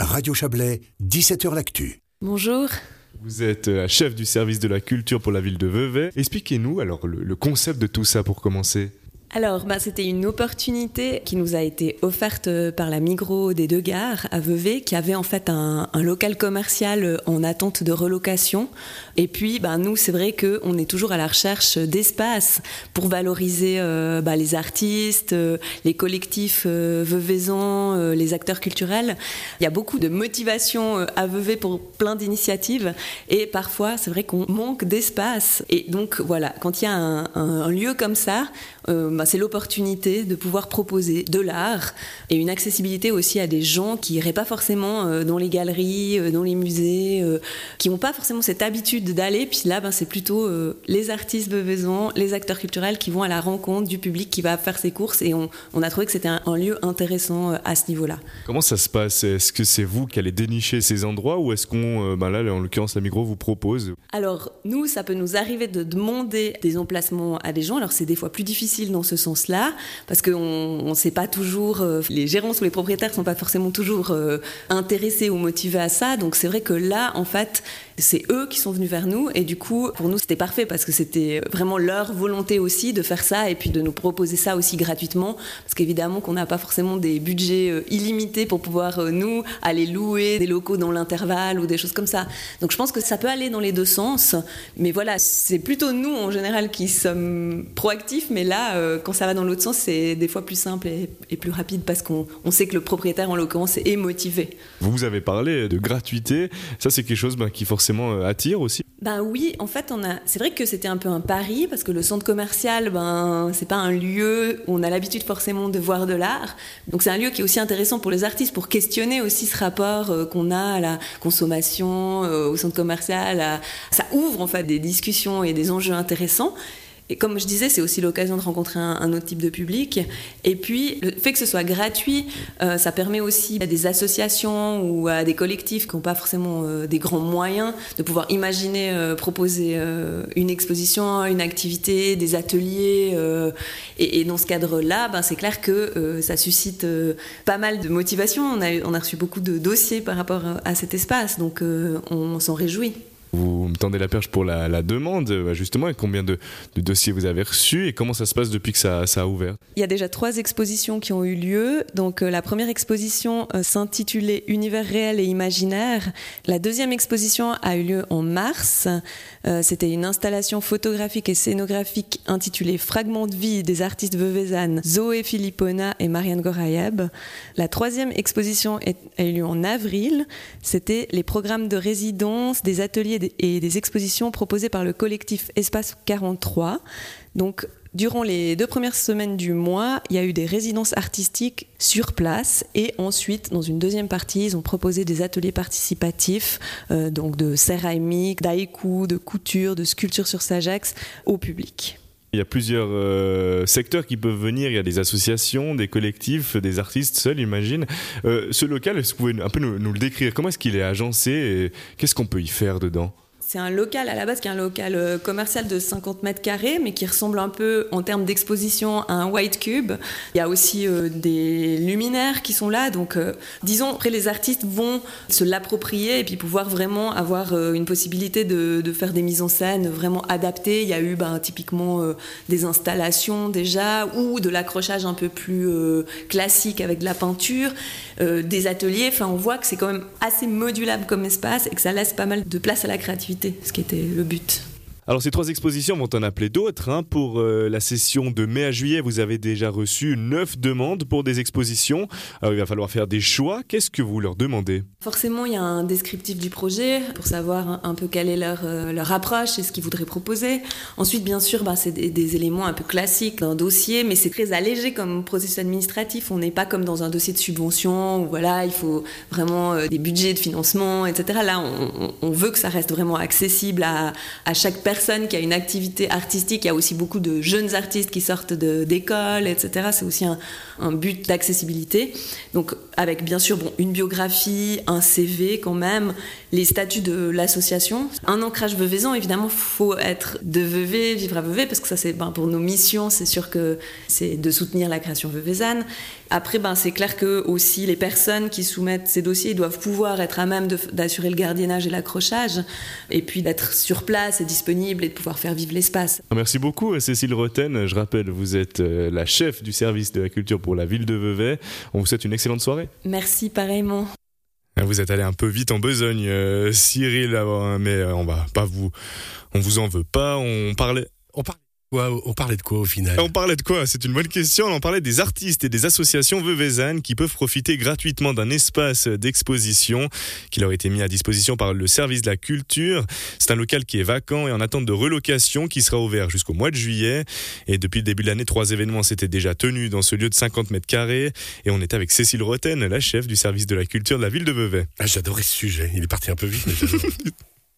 Radio Chablais, 17h L'Actu. Bonjour. Vous êtes euh, chef du service de la culture pour la ville de Vevey. Expliquez-nous alors le, le concept de tout ça pour commencer. Alors, bah, c'était une opportunité qui nous a été offerte euh, par la Migros des Deux Gares à Vevey, qui avait en fait un, local commercial euh, en attente de relocation. Et puis, bah, nous, c'est vrai qu'on est toujours à la recherche d'espace pour valoriser euh, bah, les artistes, les collectifs euh, les acteurs culturels. Il y a beaucoup de motivation à Vevey pour plein d'initiatives. Et parfois, c'est vrai qu'on manque d'espace. Et donc, voilà, quand il y a un lieu comme ça, bah, c'est l'opportunité de pouvoir proposer de l'art et une accessibilité aussi à des gens qui iraient pas forcément euh, dans les galeries, euh, dans les musées, euh, qui n'ont pas forcément cette habitude d'aller. Puis là, ben, c'est plutôt les artistes bevezans, les acteurs culturels qui vont à la rencontre du public qui va faire ses courses. Et on, on a trouvé que c'était un, un, lieu intéressant à ce niveau-là. Comment ça se passe? Est-ce que c'est vous qui allez dénicher ces endroits ou est-ce qu'on, ben là, en l'occurrence, la Migros vous propose? Alors, nous, ça peut nous arriver de demander des emplacements à des gens. Alors, c'est des fois plus difficile dans ce sens-là parce qu'on ne sait pas toujours, euh, les gérants ou les propriétaires sont pas forcément toujours euh, intéressés ou motivés à ça. Donc c'est vrai que là, en fait, c'est eux qui sont venus vers nous et du coup, pour nous, c'était parfait parce que c'était vraiment leur volonté aussi de faire ça et puis de nous proposer ça aussi gratuitement parce qu'évidemment qu'on n'a pas forcément des budgets euh, illimités pour pouvoir nous aller louer des locaux dans l'intervalle ou des choses comme ça. Donc je pense que ça peut aller dans les deux sens, mais voilà, c'est plutôt nous en général qui sommes proactifs, mais là, quand ça va dans l'autre sens, c'est des fois plus simple et, et plus rapide parce qu'on on sait que le propriétaire en l'occurrence est motivé. Vous avez parlé de gratuité, ça c'est quelque chose ben, qui forcément euh, attire aussi Ben oui, en fait, on a. C'est vrai que c'était un peu un pari parce que le centre commercial, ben c'est pas un lieu où on a l'habitude forcément de voir de l'art. Donc c'est un lieu qui est aussi intéressant pour les artistes pour questionner aussi ce rapport euh, qu'on a à la consommation, euh, au centre commercial. À... Ça ouvre en fait des discussions et des enjeux intéressants. Et comme je disais, c'est aussi l'occasion de rencontrer un, autre type de public. Et puis, le fait que ce soit gratuit, euh, ça permet aussi à des associations ou à des collectifs qui n'ont pas forcément euh, des grands moyens de pouvoir imaginer euh, proposer une exposition, une activité, des ateliers. et, dans ce cadre-là, ben, c'est clair que ça suscite pas mal de motivation. On a, on a reçu beaucoup de dossiers par rapport à cet espace, donc on s'en réjouit. Vous me tendez la perche pour la, demande, euh, justement, et combien de, dossiers vous avez reçus et comment ça se passe depuis que ça, a ouvert Il y a déjà trois expositions qui ont eu lieu. Donc euh, la première exposition euh, s'intitulait Univers réel et imaginaire. La deuxième exposition a eu lieu en mars. C'était une installation photographique et scénographique intitulée Fragments de vie des artistes veuvezannes Zoé Filippona et Marianne Gorayeb. La troisième exposition a eu lieu en avril. C'était les programmes de résidence, des ateliers et des expositions proposées par le collectif Espace 43. Donc, durant les deux premières semaines du mois, il y a eu des résidences artistiques sur place et ensuite, dans une deuxième partie, ils ont proposé des ateliers participatifs, euh, donc de céramique, d'haïku, de couture, de sculpture sur Sajax au public. Il y a plusieurs euh, secteurs qui peuvent venir. Il y a des associations, des collectifs, des artistes seuls, imagine. Euh, ce local, est-ce que vous pouvez un peu nous, nous le décrire? Comment est-ce qu'il est agencé et qu'est-ce qu'on peut y faire dedans? C'est un local à la base qui est un local euh, commercial de 50 mètres carrés, mais qui ressemble un peu en termes d'exposition à un white cube. Il y a aussi euh, des luminaires qui sont là, donc euh, disons après les artistes vont se l'approprier et puis pouvoir vraiment avoir une possibilité de, faire des mises en scène vraiment adaptées. Il y a eu ben, typiquement des installations déjà ou de l'accrochage un peu plus classique avec de la peinture, des ateliers. Enfin, on voit que c'est quand même assez modulable comme espace et que ça laisse pas mal de place à la créativité ce qui était le but. Alors ces trois expositions vont en appeler d'autres. Hein. Pour euh, la session de mai à juillet, vous avez déjà reçu neuf demandes pour des expositions. Alors il va falloir faire des choix. Qu'est-ce que vous leur demandez? Forcément, il y a un descriptif du projet pour savoir un peu quelle est leur, euh, leur approche et ce qu'ils voudraient proposer. Ensuite, bien sûr, bah, c'est des, éléments un peu classiques d'un dossier, mais c'est très allégé comme processus administratif. On n'est pas comme dans un dossier de subvention où voilà, il faut vraiment euh, des budgets de financement, etc. Là, on, on, veut que ça reste vraiment accessible à, à chaque personne qui a une activité artistique. Il y a aussi beaucoup de jeunes artistes qui sortent d'école, etc. C'est aussi un, but d'accessibilité. Donc, avec bien sûr bon, une biographie, un CV quand même, les statuts de l'association. Un ancrage veuvezan, évidemment, faut être de Vevey, vivre à Vevey, parce que ça, c'est ben, pour nos missions, c'est sûr que c'est de soutenir la création veuvezane. Après, ben, c'est clair que aussi les personnes qui soumettent ces dossiers doivent pouvoir être à même d'assurer le gardiennage et l'accrochage, et puis d'être sur place et disponible et de pouvoir faire vivre l'espace. Ah, merci beaucoup, Cécile Roten. Je rappelle, vous êtes euh, la chef du service de la culture pour la ville de Vevey. On vous souhaite une excellente soirée. Merci pareillement. Ah, vous êtes allé un peu vite en besogne, euh, Cyril, mais euh, on va pas vous, on vous en veut pas. On parlait, on parlait on parlait de quoi au final On parlait de quoi? C'est une bonne question. On parlait des artistes et des associations veuvezannes qui peuvent profiter gratuitement d'un espace d'exposition qui leur a été mis à disposition par le service de la culture. C'est un local qui est vacant et en attente de relocation qui sera ouvert jusqu'au mois de juillet. Et depuis le début de l'année, trois événements s'étaient déjà tenus dans ce lieu de 50 mètres carrés. Et on était avec Cécile Roten, la chef du service de la culture de la ville de Vevey. Ah, j'adorais ce sujet. Il est parti un peu vite, mais